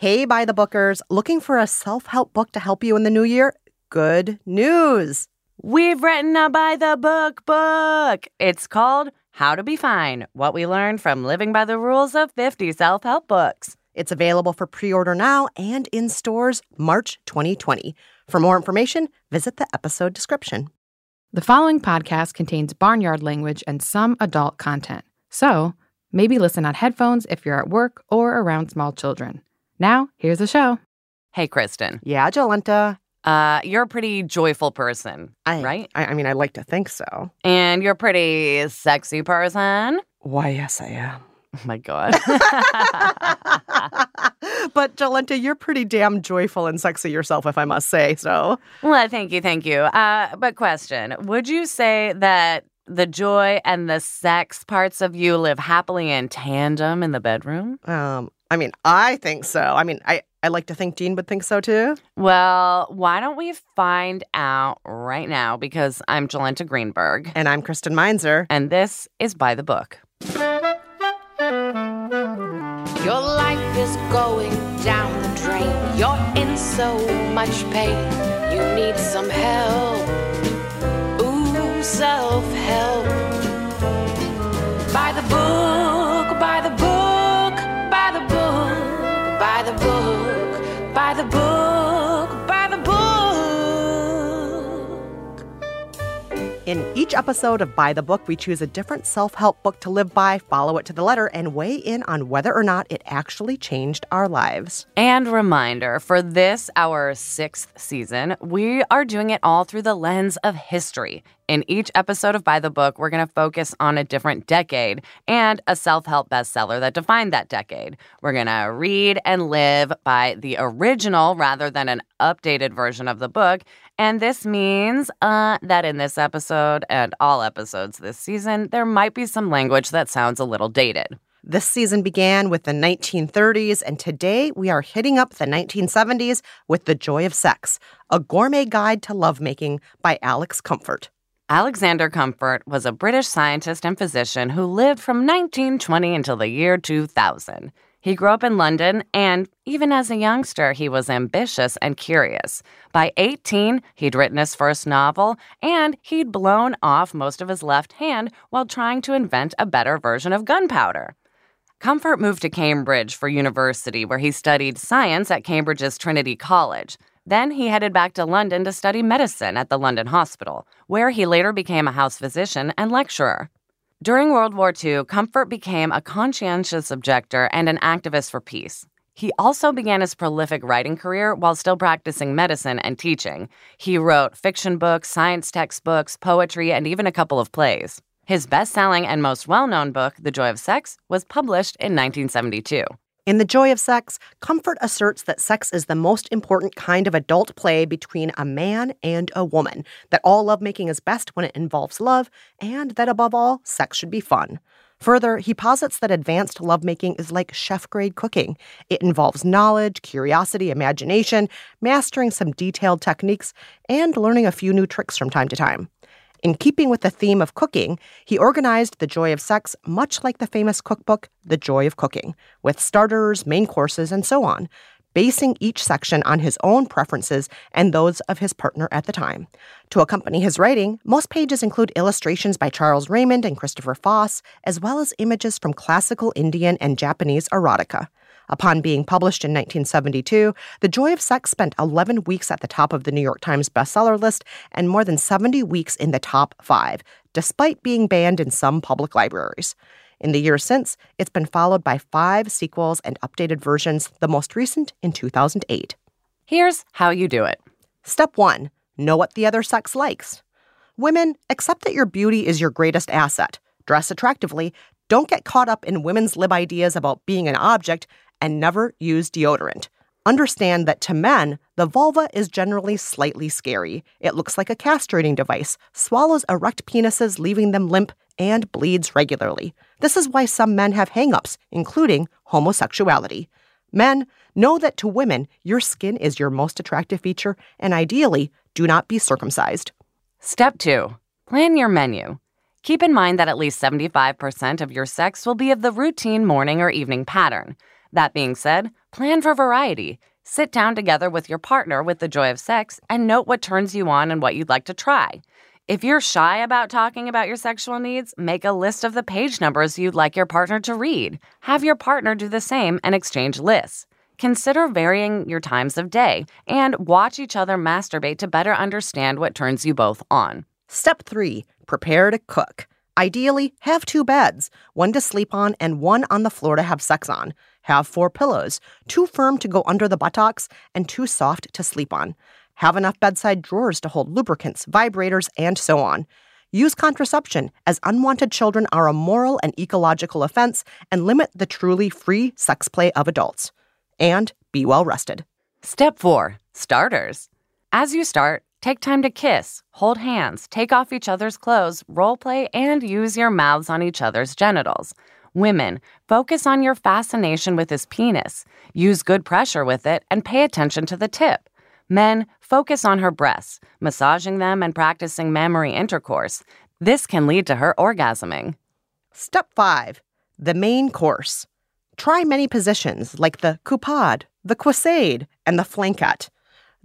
Hey, by the bookers, looking for a self help book to help you in the new year? Good news. We've written a by the book book. It's called How to Be Fine What We Learned from Living by the Rules of 50 Self Help Books. It's available for pre order now and in stores March 2020. For more information, visit the episode description. The following podcast contains barnyard language and some adult content. So maybe listen on headphones if you're at work or around small children. Now, here's the show. Hey, Kristen. Yeah, Jolenta. Uh, you're a pretty joyful person, I, right? I, I mean, I like to think so. And you're a pretty sexy person. Why, yes, I am. Oh my God. but Jolenta, you're pretty damn joyful and sexy yourself, if I must say so. Well, thank you, thank you. Uh, but question: Would you say that the joy and the sex parts of you live happily in tandem in the bedroom? Um, I mean, I think so. I mean, I, I like to think Dean would think so too. Well, why don't we find out right now? Because I'm Jolenta Greenberg. And I'm Kristen Meinzer. And this is By the Book. Your life is going down the drain. You're in so much pain. You need some help. Ooh, self help. Each episode of By the Book, we choose a different self help book to live by, follow it to the letter, and weigh in on whether or not it actually changed our lives. And reminder for this, our sixth season, we are doing it all through the lens of history. In each episode of By the Book, we're going to focus on a different decade and a self help bestseller that defined that decade. We're going to read and live by the original rather than an updated version of the book. And this means uh, that in this episode and all episodes this season, there might be some language that sounds a little dated. This season began with the 1930s, and today we are hitting up the 1970s with The Joy of Sex, a gourmet guide to lovemaking by Alex Comfort. Alexander Comfort was a British scientist and physician who lived from 1920 until the year 2000. He grew up in London, and even as a youngster, he was ambitious and curious. By 18, he'd written his first novel, and he'd blown off most of his left hand while trying to invent a better version of gunpowder. Comfort moved to Cambridge for university, where he studied science at Cambridge's Trinity College. Then he headed back to London to study medicine at the London Hospital, where he later became a house physician and lecturer. During World War II, Comfort became a conscientious objector and an activist for peace. He also began his prolific writing career while still practicing medicine and teaching. He wrote fiction books, science textbooks, poetry, and even a couple of plays. His best selling and most well known book, The Joy of Sex, was published in 1972. In The Joy of Sex, Comfort asserts that sex is the most important kind of adult play between a man and a woman, that all lovemaking is best when it involves love, and that above all, sex should be fun. Further, he posits that advanced lovemaking is like chef grade cooking. It involves knowledge, curiosity, imagination, mastering some detailed techniques, and learning a few new tricks from time to time. In keeping with the theme of cooking, he organized The Joy of Sex much like the famous cookbook, The Joy of Cooking, with starters, main courses, and so on, basing each section on his own preferences and those of his partner at the time. To accompany his writing, most pages include illustrations by Charles Raymond and Christopher Foss, as well as images from classical Indian and Japanese erotica. Upon being published in 1972, The Joy of Sex spent 11 weeks at the top of the New York Times bestseller list and more than 70 weeks in the top five, despite being banned in some public libraries. In the years since, it's been followed by five sequels and updated versions, the most recent in 2008. Here's how you do it Step one know what the other sex likes. Women, accept that your beauty is your greatest asset. Dress attractively. Don't get caught up in women's lib ideas about being an object and never use deodorant. Understand that to men, the vulva is generally slightly scary. It looks like a castrating device, swallows erect penises, leaving them limp, and bleeds regularly. This is why some men have hangups, including homosexuality. Men, know that to women, your skin is your most attractive feature, and ideally, do not be circumcised. Step two plan your menu. Keep in mind that at least 75% of your sex will be of the routine morning or evening pattern. That being said, plan for variety. Sit down together with your partner with the joy of sex and note what turns you on and what you'd like to try. If you're shy about talking about your sexual needs, make a list of the page numbers you'd like your partner to read. Have your partner do the same and exchange lists. Consider varying your times of day and watch each other masturbate to better understand what turns you both on. Step three prepare to cook. Ideally, have two beds, one to sleep on and one on the floor to have sex on. Have four pillows, too firm to go under the buttocks and too soft to sleep on. Have enough bedside drawers to hold lubricants, vibrators, and so on. Use contraception, as unwanted children are a moral and ecological offense, and limit the truly free sex play of adults. And be well rested. Step four starters. As you start, take time to kiss, hold hands, take off each other's clothes, role play, and use your mouths on each other's genitals. Women, focus on your fascination with his penis. Use good pressure with it and pay attention to the tip. Men, focus on her breasts, massaging them and practicing mammary intercourse. This can lead to her orgasming. Step 5 The main course. Try many positions like the croupade, the cuissade, and the flanquette.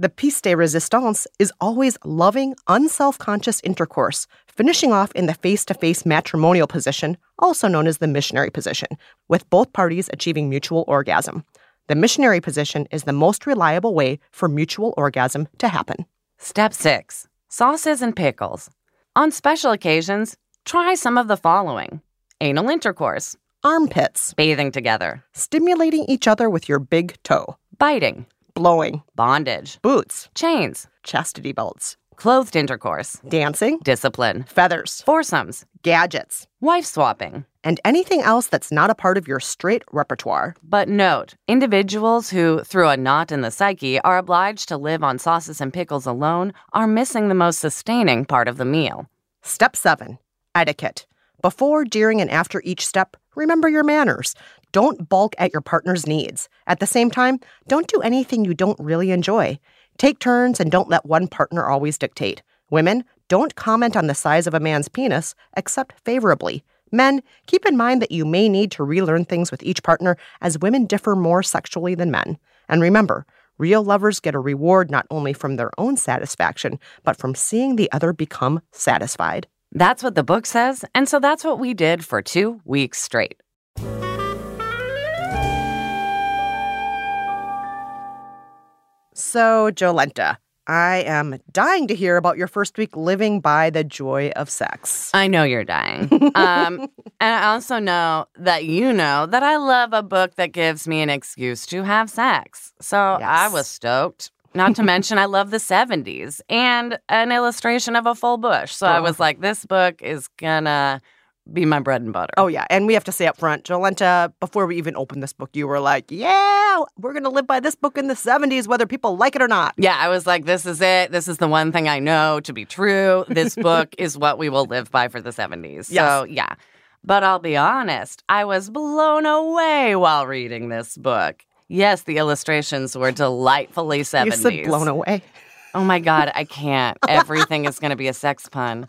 The piece de resistance is always loving, unself conscious intercourse, finishing off in the face to face matrimonial position, also known as the missionary position, with both parties achieving mutual orgasm. The missionary position is the most reliable way for mutual orgasm to happen. Step 6 Sauces and pickles. On special occasions, try some of the following anal intercourse, Armpits, bathing together, stimulating each other with your big toe, biting, blowing, bondage, boots, chains, chastity belts, clothed intercourse, dancing, discipline, feathers, foursomes, gadgets, wife swapping. and anything else that's not a part of your straight repertoire. But note, individuals who, through a knot in the psyche, are obliged to live on sauces and pickles alone are missing the most sustaining part of the meal. Step 7 Etiquette. Before, during, and after each step, remember your manners. Don't balk at your partner's needs. At the same time, don't do anything you don't really enjoy. Take turns and don't let one partner always dictate. Women, don't comment on the size of a man's penis except favorably. Men, keep in mind that you may need to relearn things with each partner as women differ more sexually than men. And remember, real lovers get a reward not only from their own satisfaction, but from seeing the other become satisfied. That's what the book says, and so that's what we did for two weeks straight. So, Jolenta, I am dying to hear about your first week living by the joy of sex. I know you're dying. um, and I also know that you know that I love a book that gives me an excuse to have sex. So I was stoked. Not to mention, I love the 70s and an illustration of a full bush. So I Oh. was like, this book is gonna be my bread and butter. Oh, yeah. And we have to say up front, Jolenta, before we even opened this book, you were like, yeah, we're going to live by this book in the 70s, whether people like it or not. Yeah, I was like, this is it. This is the one thing I know to be true. This book is what we will live by for the 70s. So, yeah. But I'll be honest, I was blown away while reading this book. Yes, the illustrations were delightfully 70s. You said blown away. Oh my God, I can't. Everything is going to be a sex pun.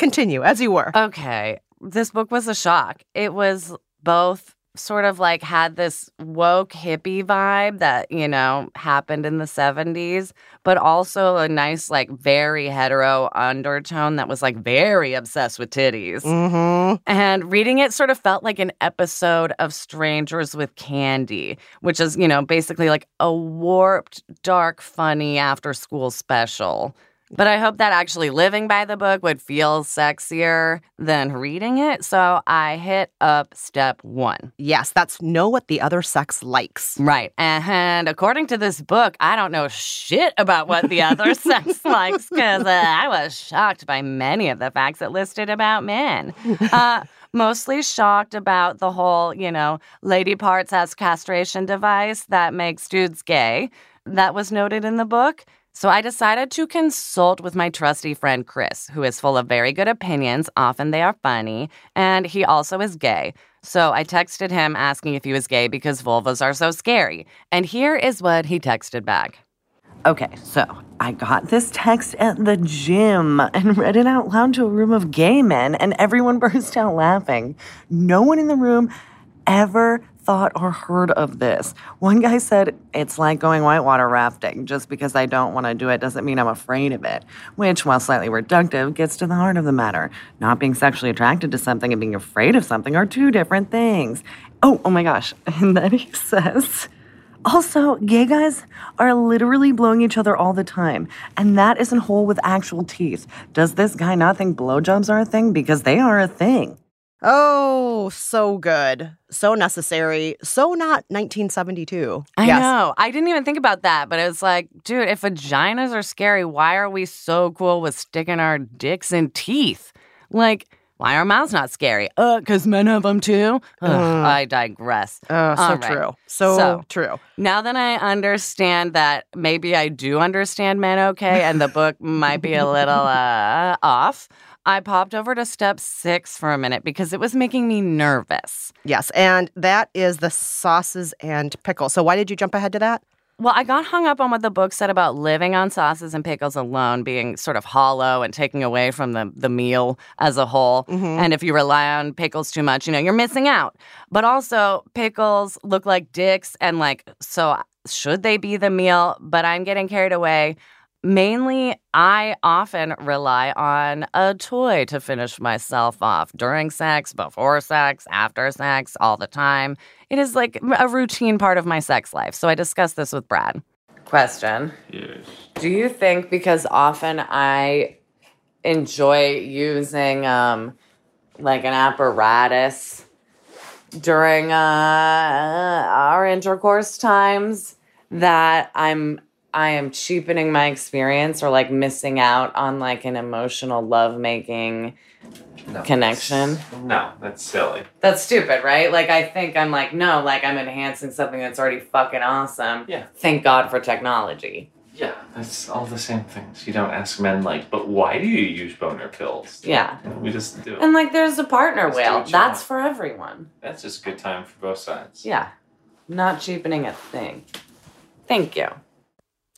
Continue as you were. Okay. This book was a shock. It was both sort of like had this woke hippie vibe that, you know, happened in the 70s, but also a nice, like, very hetero undertone that was like very obsessed with titties. Mm-hmm. And reading it sort of felt like an episode of Strangers with Candy, which is, you know, basically like a warped, dark, funny after school special. But I hope that actually living by the book would feel sexier than reading it. So I hit up step one. Yes, that's know what the other sex likes. Right. And according to this book, I don't know shit about what the other sex likes because uh, I was shocked by many of the facts it listed about men. Uh, mostly shocked about the whole, you know, lady parts as castration device that makes dudes gay. That was noted in the book. So I decided to consult with my trusty friend Chris, who is full of very good opinions. Often they are funny, and he also is gay. So I texted him asking if he was gay because vulvas are so scary. And here is what he texted back. Okay, so I got this text at the gym and read it out loud to a room of gay men, and everyone burst out laughing. No one in the room ever thought or heard of this. One guy said, It's like going whitewater rafting. Just because I don't want to do it doesn't mean I'm afraid of it. Which, while slightly reductive, gets to the heart of the matter. Not being sexually attracted to something and being afraid of something are two different things. Oh, oh my gosh. And then he says, also, gay guys are literally blowing each other all the time, and that isn't whole with actual teeth. Does this guy not think blowjobs are a thing? Because they are a thing. Oh, so good. So necessary. So not 1972. I yes. know. I didn't even think about that, but it was like, dude, if vaginas are scary, why are we so cool with sticking our dicks in teeth? Like, why are mouths not scary? Uh, because men have them too? Ugh, I digress. Uh, so right. true. So, So- true. Now that I understand that maybe I do understand men okay and the book might be a little uh, off, I popped over to step six for a minute because it was making me nervous. Yes. And that is the sauces and pickles. So why did you jump ahead to that? Well, I got hung up on what the book said about living on sauces and pickles alone being sort of hollow and taking away from the, the meal as a whole. Mm-hmm. And if you rely on pickles too much, you know, you're missing out. But also, pickles look like dicks, and like, so should they be the meal? But I'm getting carried away. Mainly, I often rely on a toy to finish myself off during sex, before sex, after sex, all the time. It is like a routine part of my sex life. So I discussed this with Brad. Question Yes. Do you think because often I enjoy using um, like an apparatus during uh, our intercourse times that I'm I am cheapening my experience or like missing out on like an emotional lovemaking No, connection? that's- No, that's silly. That's stupid, right? Like I think I'm like, no, like I'm enhancing something that's already fucking awesome. Yeah. Thank God for technology. Yeah, that's all the same things. You don't ask men like, but why do you use boner pills? Yeah. We just do it. And like there's a partner Let's whale. That's for everyone. That's just a good time for both sides. Yeah. Not cheapening a thing. Thank you.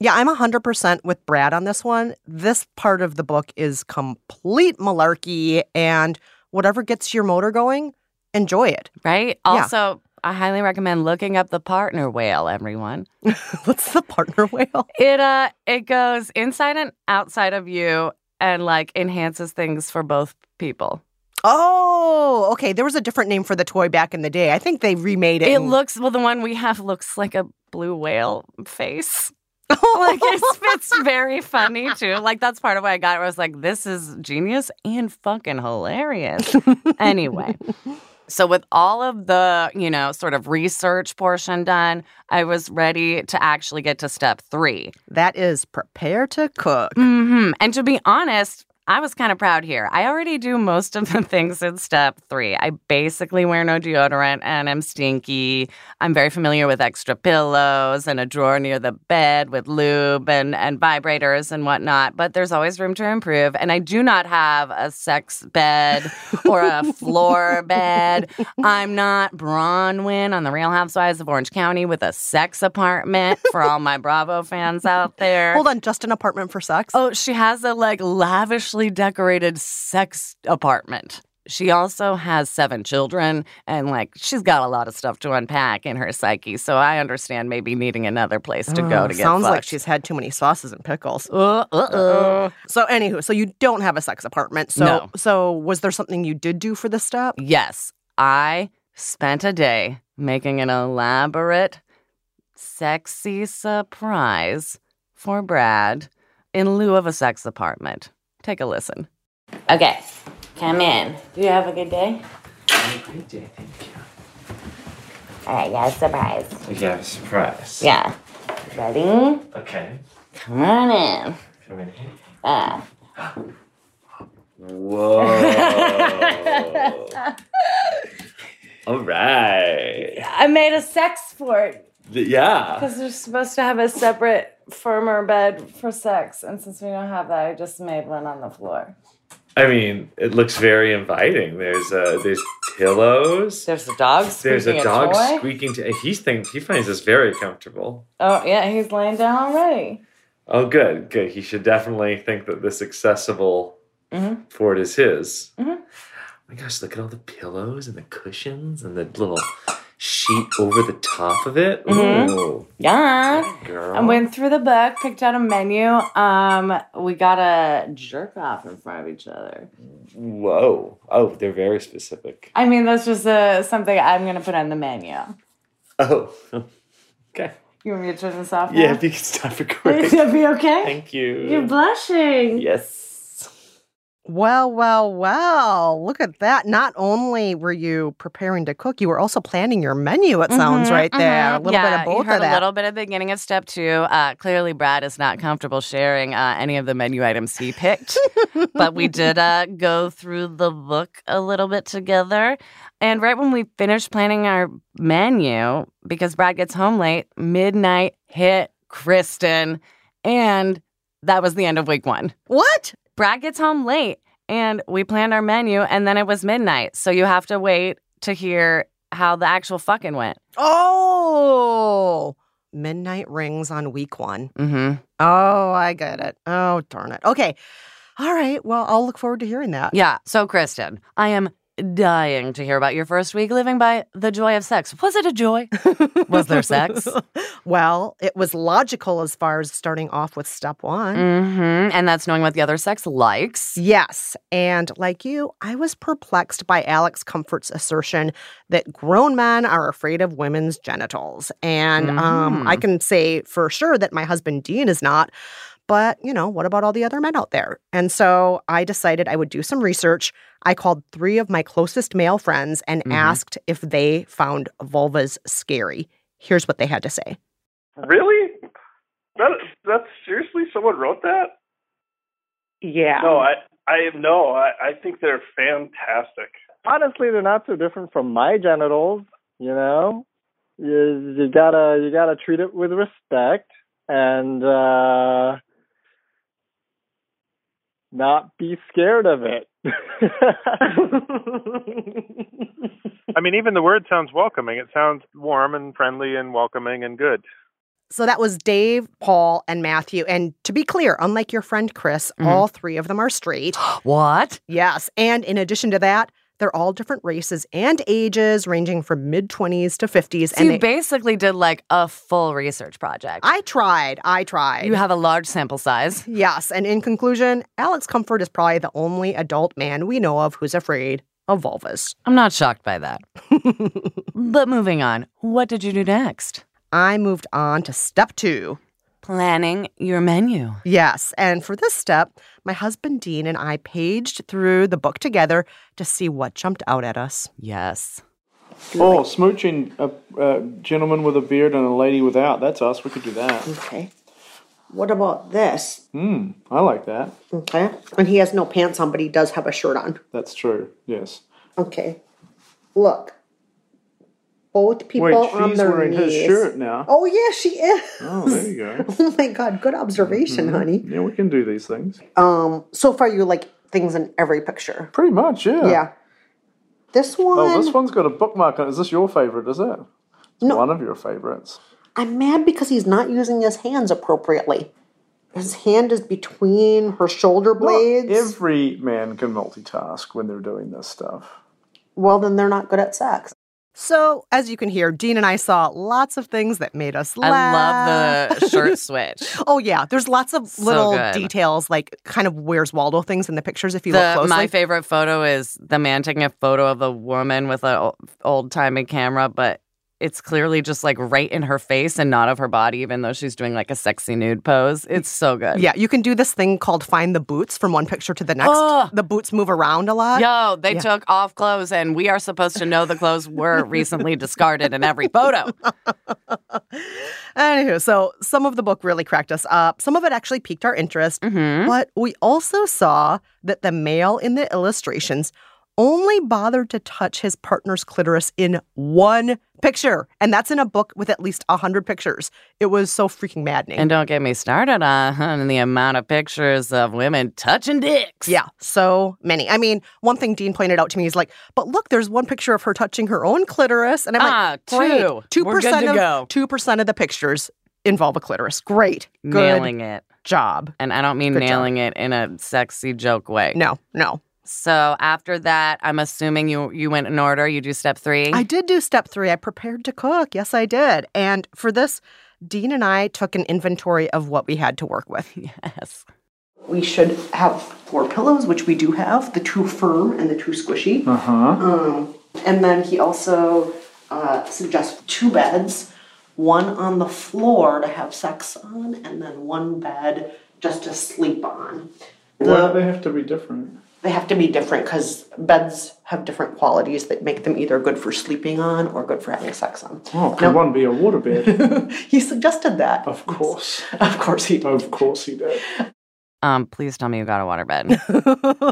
Yeah, I'm 100% with Brad on this one. This part of the book is complete malarkey, and whatever gets your motor going, enjoy it. Right? Yeah. Also, I highly recommend looking up the partner whale, everyone. What's the partner whale? It uh it goes inside and outside of you and like enhances things for both people. Oh, okay. There was a different name for the toy back in the day. I think they remade it. It and- looks well the one we have looks like a blue whale face. like it's, it's very funny too. Like that's part of why I got it. I was like, this is genius and fucking hilarious. anyway. So with all of the, you know, sort of research portion done, I was ready to actually get to step three. That is prepare to cook. hmm And to be honest, I was kind of proud here. I already do most of the things in step three. I basically wear no deodorant and I'm stinky. I'm very familiar with extra pillows and a drawer near the bed with lube and, and vibrators and whatnot, but there's always room to improve. And I do not have a sex bed or a floor bed. I'm not Braunwyn on the Real Housewives of Orange County with a sex apartment for all my Bravo fans out there. Hold on, just an apartment for sex? Oh, she has a like lavishly decorated sex apartment. She also has seven children and like she's got a lot of stuff to unpack in her psyche. So I understand maybe needing another place to go to get Sounds like she's had too many sauces and pickles. Uh, uh-uh. So anywho, so you don't have a sex apartment. So No. so was there something you did do for this step? Yes, I spent a day making an elaborate, sexy surprise for Brad in lieu of a sex apartment. Take a listen. Okay, come in. Do you have a good day? Have a Great day, thank you. All right, yeah, surprise. We got a surprise. Yeah. Ready? Okay. Come on in. Come in here. Ah. Whoa. All right. I made a sex fort Th- Yeah. because they're supposed to have a separate, firmer bed for sex. And since we don't have that, I just made one on the floor. I mean, it looks very inviting. There's uh, there's pillows. There's a dog There's squeaking a dog toy. squeaking. To, he thinks he finds this very comfortable. Oh, yeah, he's laying down already. Oh, good, good. He should definitely think that this accessible Mhm. fort is his. Mhm. Oh my gosh, look at all the pillows and the cushions and the little sheet over the top of it. Mhm. Ooh, Yeah. girl. I went through the book, picked out a menu. Um, we got a jerk off in front of each other. Whoa. Oh, they're very specific. I mean, that's just uh, something I'm gonna put on the menu. Oh, okay. You want me to turn this off? Yeah, now? if you could stop Is recording. that be okay? Thank you. You're blushing. Yes. Well, well, well. Look at that. Not only were you preparing to cook, you were also planning your menu, it sounds Mhm, right there. A little yeah, bit of both you heard of that. a little bit at the beginning of step two. Uh, clearly, Brad is not comfortable sharing uh, any of the menu items he picked, but we did uh, go through the book a little bit together. And right when we finished planning our menu, because Brad gets home late, midnight hit Kristen, and that was the end of week one. What? Brad gets home late and we planned our menu and then it was midnight. So you have to wait to hear how the actual fucking went. Oh, midnight rings on week one. Mm-hmm. Oh, I get it. Oh, darn it. Okay. All right. Well, I'll look forward to hearing that. Yeah. So, Kristen, I am dying to hear about your first week living by the joy of sex. Was it a joy? Was there sex? well, it was logical as far as starting off with step one. Mm-hmm. And that's knowing what the other sex likes. Yes. And like you, I was perplexed by Alex Comfort's assertion that grown men are afraid of women's genitals. And um, Mhm. I can say for sure that my husband Dean is not. But, you know, what about all the other men out there? And so I decided I would do some research. I called three of my closest male friends and Mhm. asked if they found vulvas scary. Here's what they had to say. Really? That that's seriously someone wrote that? Yeah. No, I I no, I, I think they're fantastic. honestly they're not so different from my genitals you know you you gotta you gotta treat it with respect and uh not be scared of it I mean, even the word sounds welcoming. It sounds warm and friendly and welcoming and good. So that was Dave, Paul, and Matthew. And to be clear, unlike your friend Chris, Mhm. all three of them are straight. What? Yes. And in addition to that, they're all different races and ages, ranging from mid 20s to 50s. So and you they- basically did like a full research project. I tried. I tried. you have a large sample size. yes. And in conclusion, Alex Comfort is probably the only adult man we know of who's afraid of vulvas. I'm not shocked by that. but moving on, what did you do next? I moved on to step two planning your menu. Yes. And for this step, my husband Dean and I paged through the book together to see what jumped out at us. Yes. Oh, smooching a, a gentleman with a beard and a lady without. That's us. We could do that. Okay. What about this? Hmm, I like that. Okay. And he has no pants on, but he does have a shirt on. That's true. Yes. Okay. Look. Both people Wait, on she's their wearing his knees. shirt now. Oh yeah, she is. Oh, there you go. Oh my god, good observation, honey. Yeah, we can do these things. Um, so far you like things in every picture. Pretty much, yeah. Yeah. This one Oh, this one's got a bookmark on it. Is this your favorite, is it? It's No. one of your favorites. I'm mad because he's not using his hands appropriately. His hand is between her shoulder Not blades. every man can multitask when they're doing this stuff. well, then they're not good at sex. So, as you can hear, Dean and I saw lots of things that made us laugh. I love the shirt switch. Oh yeah, there's lots of So little good. details like kind of Where's Waldo things in the pictures if you look The, closely. my favorite photo is the man taking a photo of a woman with an old timey camera, but it's clearly just like right in her face and not of her body, even though she's doing like a sexy nude pose. It's so good. yeah, you can do this thing called find the boots from one picture to the next. Oh. The boots move around a lot. Yo, they Yeah. took off clothes, and we are supposed to know the clothes were recently discarded in every photo. Anywho, so some of the book really cracked us up. Some of it actually piqued our interest. Mhm. But we also saw that the male in the illustrations only bothered to touch his partner's clitoris in one picture. And that's in a book with at least 100 pictures. It was so freaking maddening. And don't get me started on the amount of pictures of women touching dicks. yeah, so many. I mean, one thing Dean pointed out to me is like, but look, there's one picture of her touching her own clitoris. And I'm Ah, like, great. two. 2% We're good to of, go. 2% of the pictures involve a clitoris. Great. Good Nailing it. job. And I don't mean Good job. nailing it in a sexy joke way. No, no. So after that, I'm assuming you you went in order. You do step three. I did do step three. I prepared to cook. Yes, I did. And for this, Dean and I took an inventory of what we had to work with. yes. We should have four pillows, which we do have the two firm and the two squishy. Uh huh. Um, and then he also uh, suggests two beds one on the floor to have sex on, and then one bed just to sleep on. Why do they have to be different? They have to be different because beds have different qualities that make them either good for sleeping on or good for having sex on. Oh, can one be a water bed? he suggested that. of course. Of course he did. Of course he did. Um, please tell me you got a water bed.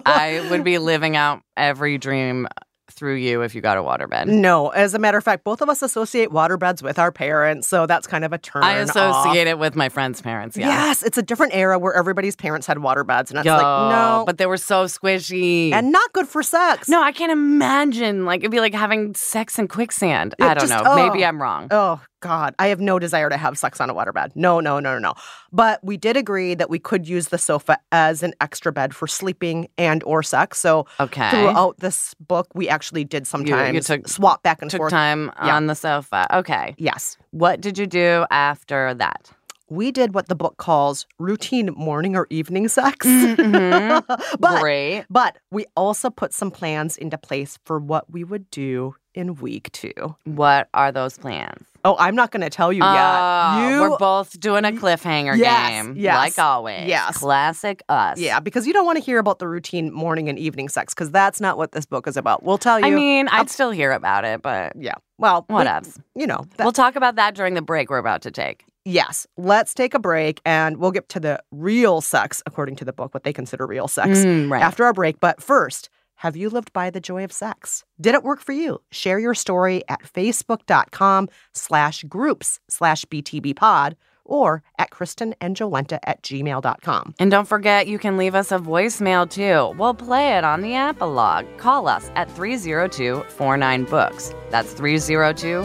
I would be living out every dream through you if you got a waterbed. No, as a matter of fact, both of us associate waterbeds with our parents, so that's kind of a turn. I associate off. it with my friends' parents. Yeah. Yes, it's a different era where everybody's parents had waterbeds, and it's Yo, like no, but they were so squishy. and not good for sex. no, I can't imagine. Like it'd be like having sex in quicksand. I don't just- know. oh. Maybe I'm wrong. Oh God, I have no desire to have sex on a waterbed. No, no, no, no, no. But we did agree that we could use the sofa as an extra bed for sleeping and or sex. So Okay. throughout this book, we actually did sometimes you took- swap back and Took forth. time Yeah. on the sofa. Okay. Yes. What did you do after that? We did what the book calls routine morning or evening sex. Mhm. but Great. but we also put some plans into place for what we would do in week 2. What are those plans? Oh, I'm not going to tell you Oh, yet. You we're both doing a cliffhanger Yes, game. yes, Like always. yes. Classic us. Yeah, because you don't want to hear about the routine morning and evening sex because that's not what this book is about. We'll tell you. I mean, I'd still hear about it, but yeah. Well, we- whatevs. you know, that, We'll talk about that during the break we're about to take. yes. Let's take a break and we'll get to the real sex, according to the book, what they consider real sex Mm, right. after our break. But first, have you lived by the joy of sex? Did it work for you? Share your story at facebook.com slash groups slash btbpod or at Kristen and Jolenta at gmail.com. And don't forget, you can leave us a voicemail too. We'll play it on the Apolog. Call us at 302 49 Books. That's 302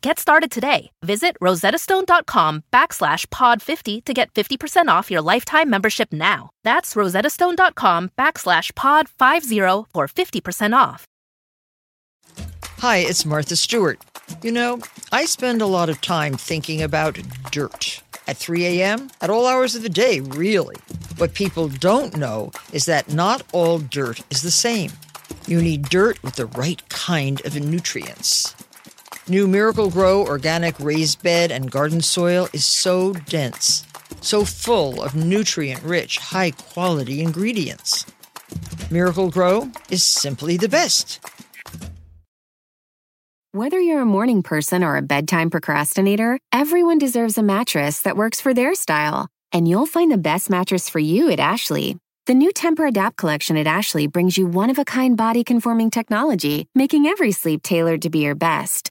Get started today. Visit rosettastone.com backslash pod50 to get 50% off your lifetime membership now. That's rosettastone.com backslash pod50 for 50% off. Hi, it's Martha Stewart. You know, I spend a lot of time thinking about dirt. At 3 a.m., at all hours of the day, really. What people don't know is that not all dirt is the same. You need dirt with the right kind of nutrients. New Miracle-Gro organic raised bed and garden soil is so dense, so full of nutrient rich, high quality ingredients. Miracle-Gro is simply the best. Whether you're a morning person or a bedtime procrastinator, everyone deserves a mattress that works for their style. And you'll find the best mattress for you at Ashley. The new Tempur-Adapt collection at Ashley brings you one-of-a-kind body-conforming technology, making every sleep tailored to be your best.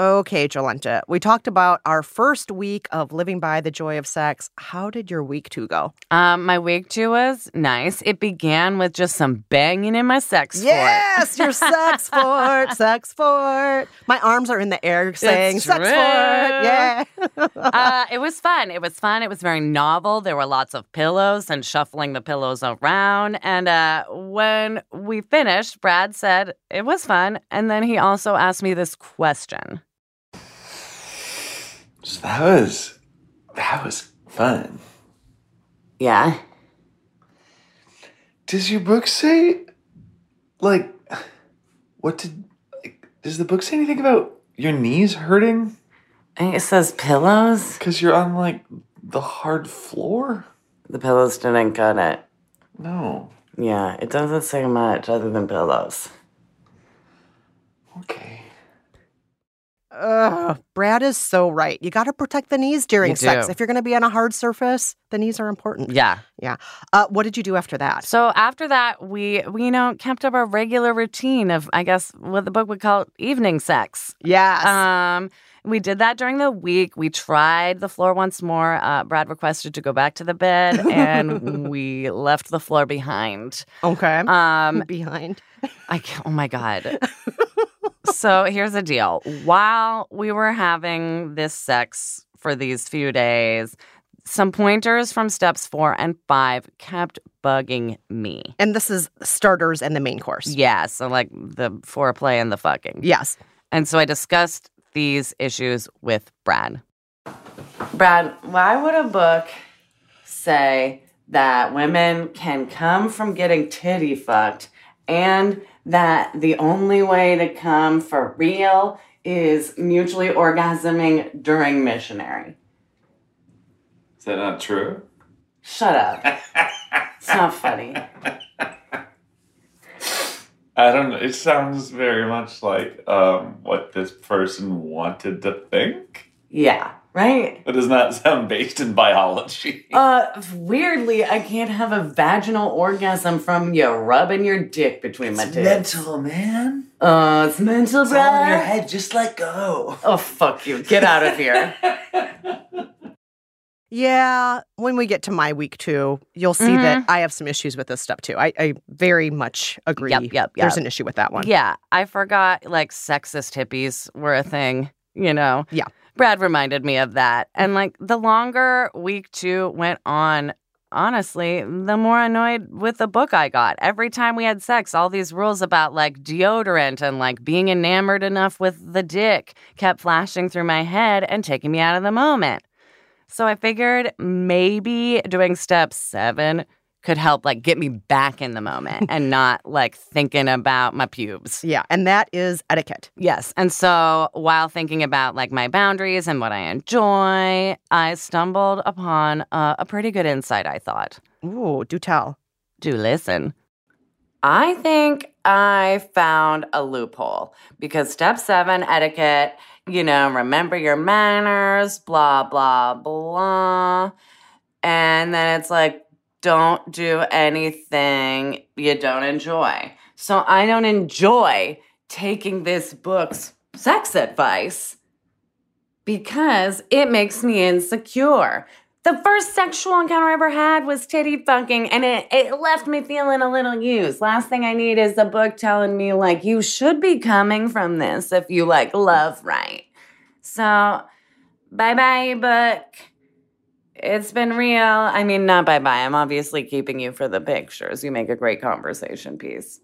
Okay, Jolenta, we talked about our first week of living by the joy of sex. How did your week two go? Um, my week two was nice. It began with just some banging in my sex Yes, your sex fort, sex fort. My arms are in the air saying It's sex true. fort. Yeah. uh, it was fun. It was fun. It was very novel. There were lots of pillows and shuffling the pillows around. And uh, when we finished, Brad said it was fun. And then he also asked me this question. So that was that was fun. Yeah. Does your book say like what did like, does the book say anything about your knees hurting? I think it says pillows. Cuz you're on like the hard floor? The pillows didn't cut it. No. Yeah, it doesn't say much other than pillows. Ugh, Brad is so right. You got to protect the knees during You sex. do. If you're going to be on a hard surface, the knees are important. Yeah. Yeah. Uh, what did you do after that? So after that, we, we, you know, kept up our regular routine of, I guess, what the book would call evening sex. Yes. Um, we did that during the week. We tried the floor once more. Uh, Brad requested to go back to the bed, and we left the floor behind. Okay. Um, Behind. I ca- oh my god. so here's the deal. While we were having this sex for these few days, some pointers from steps four and five kept bugging me. And this is starters and the main course. Yeah, so like the foreplay and the fucking. Yes. And so I discussed these issues with Brad. Brad, why would a book say that women can come from getting titty fucked and that the only way to come for real is mutually orgasming during missionary? Is that not true? Shut up. it's not funny. I don't know. It sounds very much like um, what this person wanted to think. Yeah, right? It does not sound based in biology. Uh, weirdly, I can't have a vaginal orgasm from you rubbing your dick between my tits. Mental, man. Uh, it's mental, It's all in your head. Just let go. Oh, fuck you. Get out of here. Yeah, when we get to my week two, you'll see that I have some issues with this stuff too. I, I very much agree. Yep, yep, There's an issue with that one. Yeah, I forgot like sexist hippies were a thing, you know? Yeah. Brad reminded me of that. And like the longer week two went on, honestly, the more annoyed with the book I got. Every time we had sex, all these rules about like deodorant and like being enamored enough with the dick kept flashing through my head and taking me out of the moment. So I figured maybe doing step seven could help like get me back in the moment and not like thinking about my pubes. Yeah, and that is etiquette. Yes. And so while thinking about like my boundaries and what I enjoy, I stumbled upon uh, a pretty good insight, I thought. Ooh, do tell. Do listen. I think I found a loophole because step seven etiquette, you know, remember your manners, blah, blah, blah. And then it's like, don't do anything you don't enjoy. So I don't enjoy taking this book's sex advice because it makes me insecure. The first sexual encounter I ever had was titty fucking, and it, it left me feeling a little used. Last thing I need is a book telling me, like, you should be coming from this if you like love right. So, bye bye, book. It's been real. I mean, not bye bye. I'm obviously keeping you for the pictures. You make a great conversation piece.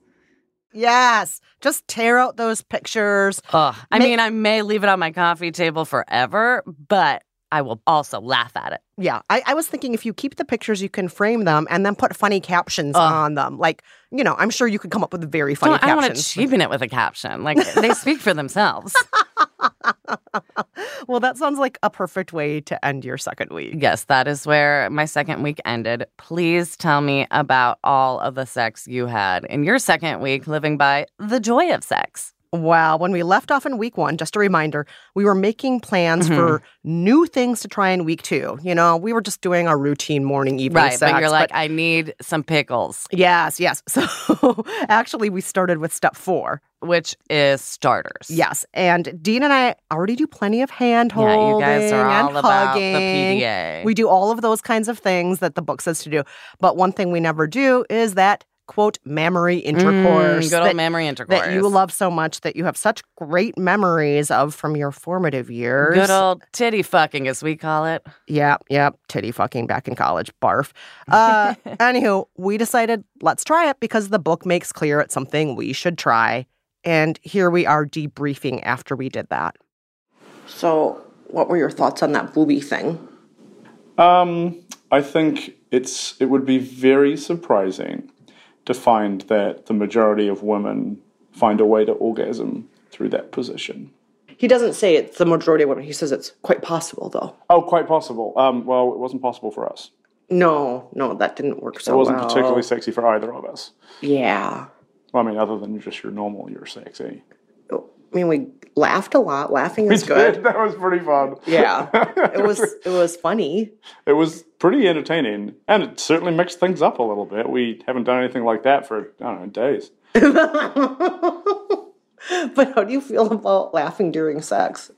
Yes. Just tear out those pictures. Ugh. I Ma- mean, I may leave it on my coffee table forever, but I will also laugh at it. Yeah, I, I was thinking if you keep the pictures, you can frame them and then put funny captions Ugh. on them. Like, you know, I'm sure you could come up with very funny Don't- I want to captions. cheapen it with a caption. Like they speak for themselves. well, that sounds like a perfect way to end your second week. Yes, that is where my second week ended. Please tell me about all of the sex you had in your second week living by the joy of sex. Well, when we left off in week one, just a reminder, we were making plans Mhm. for new things to try in week two. You know, we were just doing our routine morning, evening Right, sex. but you're like, I need some pickles, yes, yes. So actually, we started with step four. which is starters. Yes, and Dean and I already do plenty of hand Yeah, you holding guys are all about the. PDA. We do all of those kinds of things that the book says to do. But one thing we never do is that quote mammary intercourse. Mm, good old that- mammary intercourse. That you love so much that you have such great memories of from your formative years. Good old titty fucking, as we call it. Yep, yep. Titty fucking back in college. Barf. Uh, anywho, we decided let's try it because the book makes clear it's something we should try. And here we are debriefing after we did that. So, what were your thoughts on that booby thing? Um, I think it's it would be very surprising to find that the majority of women find a way to orgasm through that position. He doesn't say it's the majority of women. He says it's quite possible, though. Oh, quite possible. Um, well, it wasn't possible for us. No, no, that didn't work so it wasn't well. particularly sexy for either of us. Yeah. Well, I mean, other than just your normal, you're sexy. I mean, we laughed a lot. Laughing is We good. did. That was pretty fun. Yeah, it was. It was funny. It was pretty entertaining, and it certainly mixed things up a little bit. We haven't done anything like that for I don't know days. But how do you feel about laughing during sex?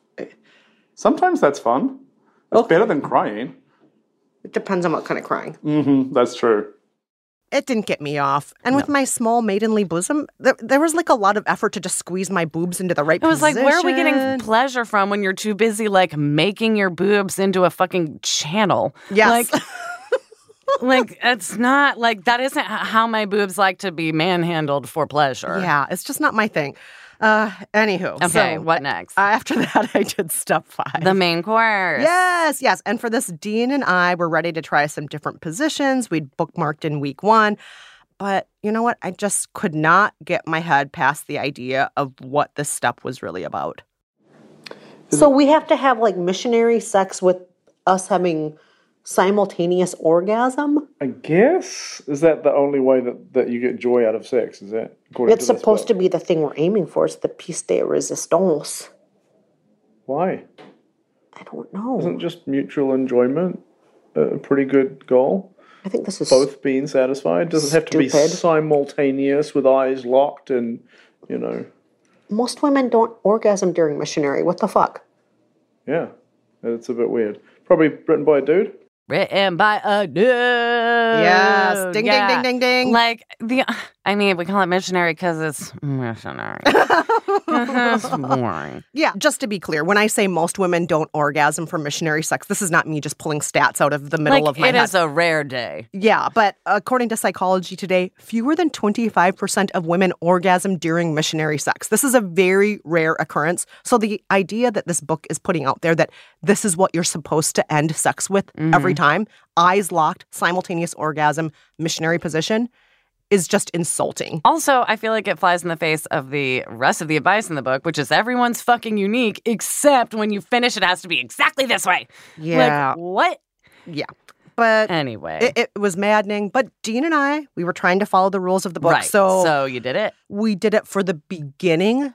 Sometimes that's fun. It's better than crying. It depends on what kind of crying. hmm That's true. It didn't get me off. And with my small maidenly bosom, there, there was like a lot of effort to just squeeze my boobs into the right It was like, where are we getting pleasure from when you're too busy like making your boobs into a fucking channel? Yes. Like, like it's not like that isn't how my boobs like to be manhandled for pleasure. Yeah, it's just not my thing. Uh, anywho. Okay, so what next? After that, I did step five. The main course. Yes, yes. And for this, Dean and I were ready to try some different positions. We'd bookmarked in week one. But you know what? I just could not get my head past the idea of what this step was really about. So we have to have like missionary sex with us having simultaneous orgasm? I guess is that the only way that, that you get joy out of sex? Is that It's to supposed book? to be the thing we're aiming for. It's the piece de resistance. Why? I don't know. Isn't just mutual enjoyment a pretty good goal? I think this is Both being satisfied. Does it have to be simultaneous with eyes locked and you know? Most women don't orgasm during missionary. What the fuck? Yeah, it's a bit weird. Probably written by a dude. Written by a dude. Yes. Ding, ding, ding, ding, ding. Like the, I mean, we call it missionary because it's missionary. it's boring. Yeah, just to be clear, when I say most women don't orgasm from missionary sex, this is not me just pulling stats out of the middle Like of my it head. is a rare day. yeah, but according to Psychology Today, fewer than 25% of women orgasm during missionary sex. This is a very rare occurrence. So the idea that this book is putting out there that this is what you're supposed to end sex with every mm-hmm. time, eyes locked, simultaneous orgasm, missionary position, is just insulting. Also, I feel like it flies in the face of the rest of the advice in the book, which is everyone's fucking unique, except when you finish, it has to be exactly this way. Yeah. Like, what? Yeah. but Anyway. it, it was maddening. But Dean and I, we were trying to follow the rules of the book. right. So, so you did it. we did it for the beginning.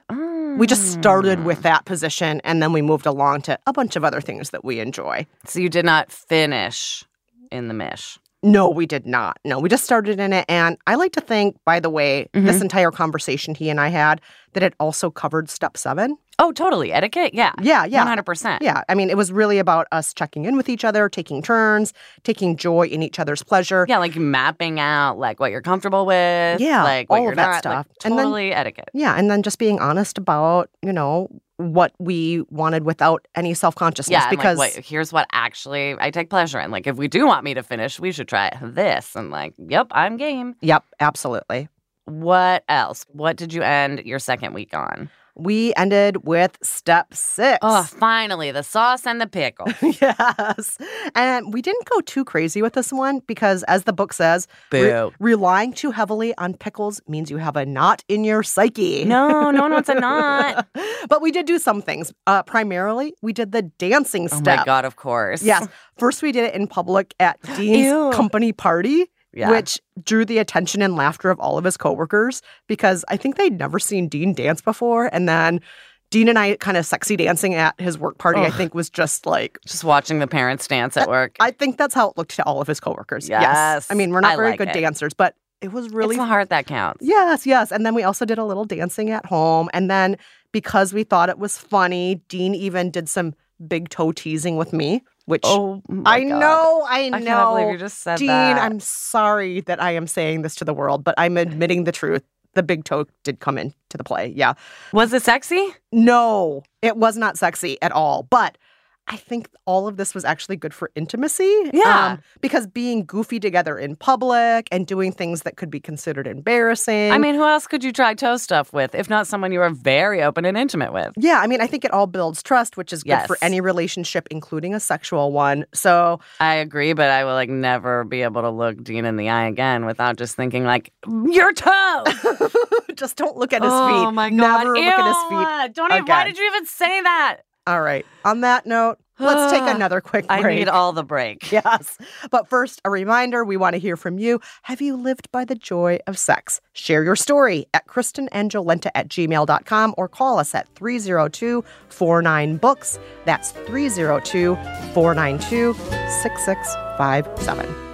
We just started Mm. with that position and then we moved along to a bunch of other things that we enjoy. So you did not finish in the mish. No, we did not. No, we just started in it. And I like to think, by the way, this Mhm. entire conversation he and I had, that it also covered step seven. Oh, totally. Etiquette? Yeah. Yeah, yeah. 100%. Yeah. I mean, it was really about us checking in with each other, taking turns, taking joy in each other's pleasure. Yeah, like mapping out like what you're comfortable with. Yeah, like what all you're of that not, stuff. Like, And then- totally etiquette. Yeah. And then just being honest about, you know, what we wanted without any self consciousness. Yeah, because like, what, here's what actually I take pleasure in. Like, if we do want me to finish, we should try this. And like, yep, I'm game. Yep, absolutely. What else? What did you end your second week on? We ended with step six. Oh, finally, the sauce and the pickle. yes. And we didn't go too crazy with this one because, as the book says, re- Boo. relying too heavily on pickles means you have a knot in your psyche. No, no, no, it's a knot. but we did do some things. Uh, primarily, we did the dancing Oh step. my god, of course. Yes. First, we did it in public at Dean's Ew. company party. Yeah. Which drew the attention and laughter of all of his coworkers because I think they'd never seen Dean dance before. And then Dean and I kind of sexy dancing at his work party, I think was just like Just watching the parents dance at work. I think that's how it looked to all of his coworkers. Yes. I mean, we're not I very like good it. dancers, but it was really it's the heart that counts. Yes, yes. And then we also did a little dancing at home. And then because we thought it was funny, Dean even did some big toe teasing with me, which Oh, my I God. know, I know. I can't believe you just said Dean, that. I'm sorry that I am saying this to the world, but I'm admitting the truth. The big toe did come into the play. Yeah. Was it sexy? No, it was not sexy at all. But I think all of this was actually good for intimacy. um, Yeah. because being goofy together in public and doing things that could be considered embarrassing. I mean, who else could you try toe stuff with if not someone you are very open and intimate with? yeah, I mean, I think it all builds trust, which is good for any relationship, including a sexual one. So, I agree, but I will like never be able to look Dean in the eye again without just thinking like your toe. just don't look at his oh feet. Oh my god! Never look at his feet. Don't even. Why did you even say that? All right. On that note, let's take another quick break. I need all the break. Yes. But first, a reminder we want to hear from you. Have you lived by the joy of sex? Share your story at KristenandJolenta at gmail.com or call us at 302 49 Books. That's 302 492 6657.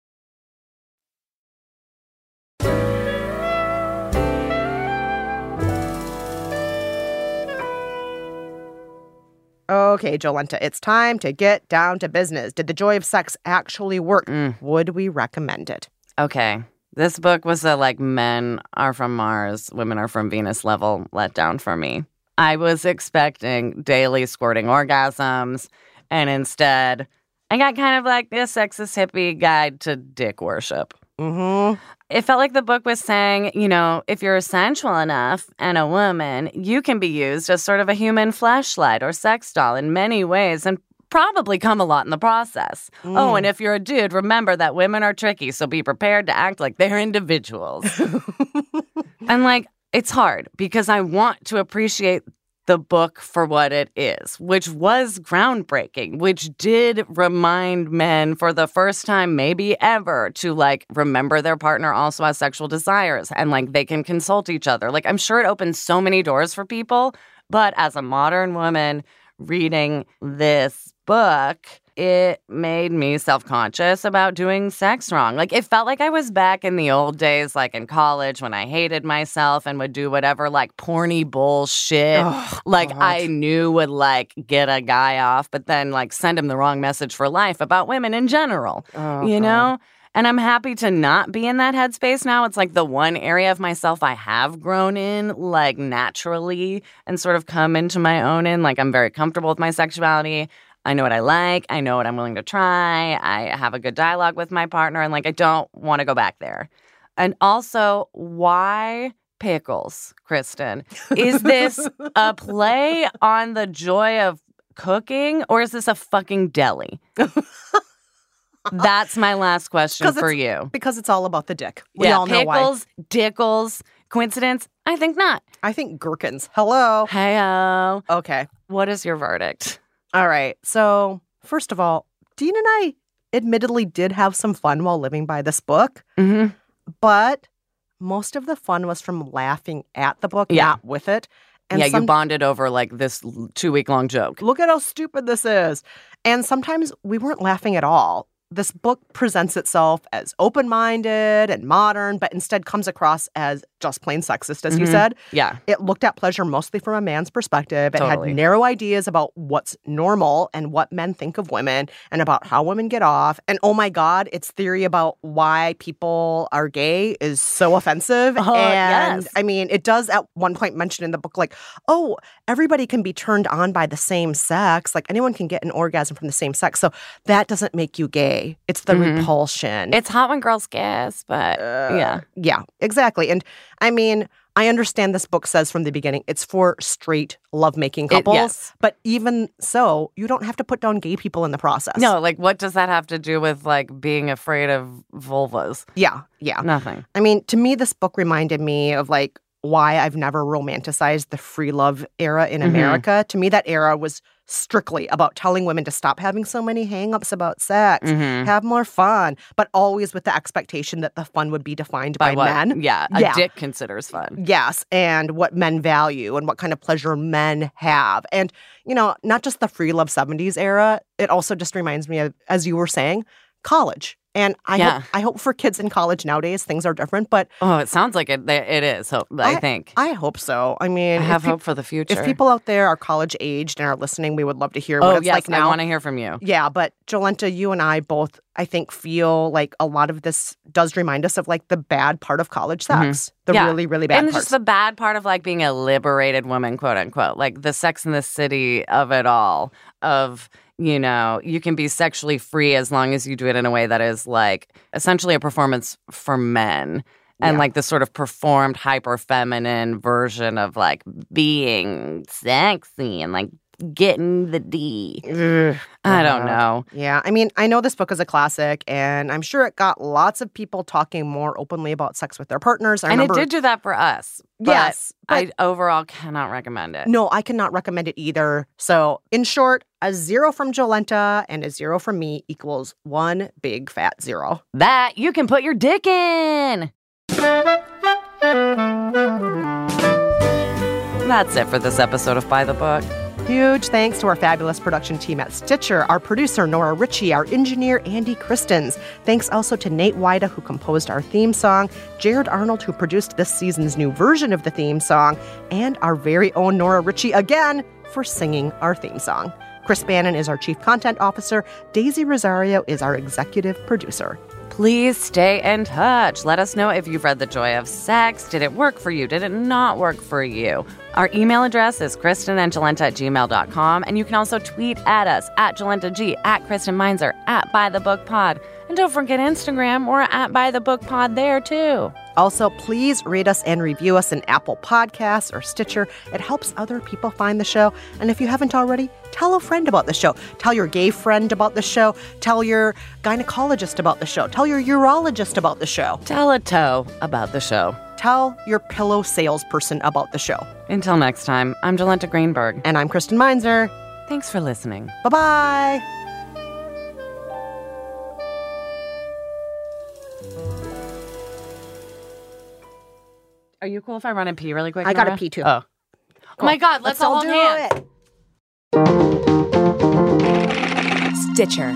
Okay, Jolenta, it's time to get down to business. Did the joy of sex actually work? Mm. Would we recommend it? Okay. This book was a like men are from Mars, women are from Venus level letdown for me. I was expecting daily squirting orgasms, and instead, I got kind of like this sexist hippie guide to dick worship. Mm-hmm. It felt like the book was saying, you know, if you're sensual enough and a woman, you can be used as sort of a human flashlight or sex doll in many ways and probably come a lot in the process. Mm. Oh, and if you're a dude, remember that women are tricky, so be prepared to act like they're individuals. and like, it's hard because I want to appreciate the book for what it is, which was groundbreaking, which did remind men for the first time, maybe ever, to like remember their partner also has sexual desires and like they can consult each other. Like, I'm sure it opens so many doors for people. But as a modern woman reading this book, it made me self conscious about doing sex wrong. Like, it felt like I was back in the old days, like in college when I hated myself and would do whatever, like, porny bullshit. Oh, like, God. I knew would, like, get a guy off, but then, like, send him the wrong message for life about women in general, Oh, you God. know? And I'm happy to not be in that headspace now. It's like the one area of myself I have grown in, like naturally, and sort of come into my own in. Like, I'm very comfortable with my sexuality. I know what I like. I know what I'm willing to try. I have a good dialogue with my partner, and like, I don't want to go back there. And also, why pickles, Kristen? Is this a play on the joy of cooking, or is this a fucking deli? That's my last question for you. Because it's all about the dick. We yeah, all know why. pickles, dickles, coincidence? I think not. I think gherkins. Hello. Heyo. Okay. What is your verdict? All right. So, first of all, Dean and I admittedly did have some fun while living by this book, Mm-hmm. but most of the fun was from laughing at the book, Yeah. not with it. yeah, some- you bonded over like this two week long joke. Look at how stupid this is. And sometimes we weren't laughing at all. This book presents itself as open minded and modern, but instead comes across as just plain sexist, as you Mhm. said. Yeah. It looked at pleasure mostly from a man's perspective. It Totally. had narrow ideas about what's normal and what men think of women and about how women get off. And oh my God, its theory about why people are gay is so offensive. Oh, and yes. I mean, it does at one point mention in the book, like, oh, everybody can be turned on by the same sex. Like anyone can get an orgasm from the same sex. So that doesn't make you gay. It's the Mhm. repulsion. It's hot when girls kiss, but yeah. Yeah, exactly. And I mean, I understand this book says from the beginning it's for straight lovemaking It- couples. yes. But even so, you don't have to put down gay people in the process. No, like what does that have to do with like being afraid of vulvas? Yeah, yeah. Nothing. I mean, to me, this book reminded me of like why I've never romanticized the free love era in Mhm. America. To me, that era was strictly about telling women to stop having so many hangups about sex, Mhm. have more fun, but always with the expectation that the fun would be defined by, By what? men. Yeah, a Yeah. dick considers fun. Yes, and what men value and what kind of pleasure men have. And, you know, not just the free love 70s era, it also just reminds me of, as you were saying, college. And I, Yeah. hope, I hope for kids in college nowadays things are different, but Oh, it sounds like it. It is. So I, think I hope so. I mean, I have peop- hope for the future. If people out there are college aged and are listening, we would love to hear oh what it's yes, like now. I want to hear from you. Yeah, but Jolenta, you and I both, I think, feel like a lot of this does remind us of like the bad part of college sex, the Mm-hmm. Yeah. really, really bad part. and parts. just the bad part of like being a liberated woman, quote unquote, like the Sex in the City of it all. Of you know, you can be sexually free as long as you do it in a way that is like essentially a performance for men. And Yeah. like the sort of performed hyper feminine version of like being sexy and like getting the D. Ugh, I don't uh-huh. know. Yeah, I mean, I know this book is a classic, and I'm sure it got lots of people talking more openly about sex with their partners. I and remember, it did do that for us. But Yes, I overall cannot recommend it. No, I cannot recommend it either. So, in short, a zero from Jolenta and a zero from me equals one big fat zero. That you can put your dick in. That's it for this episode of By the Book. Huge thanks to our fabulous production team at Stitcher, our producer Nora Ritchie, our engineer Andy Christens. Thanks also to Nate Wida, who composed our theme song, Jared Arnold, who produced this season's new version of the theme song, and our very own Nora Ritchie again for singing our theme song. Chris Bannon is our chief content officer. Daisy Rosario is our executive producer. Please stay in touch. Let us know if you've read The Joy of Sex. Did it work for you? Did it not work for you? Our email address is kristenandjolenta at gmail.com. And you can also tweet at us at JolentaG, at Kristen Meinzer, at By the Book Pod. And don't forget Instagram. We're at By the Book Pod there too. Also, please rate us and review us in Apple Podcasts or Stitcher. It helps other people find the show. And if you haven't already, tell a friend about the show. Tell your gay friend about the show. Tell your gynecologist about the show. Tell your urologist about the show. Tell a toe about the show. Tell your pillow salesperson about the show. Until next time, I'm Jolenta Greenberg. And I'm Kristen Meinzer. Thanks for listening. Bye bye. Are you cool if I run and pee really quick? I gotta pee too. Oh. Oh my God, let's, all hold do hands. it. Stitcher.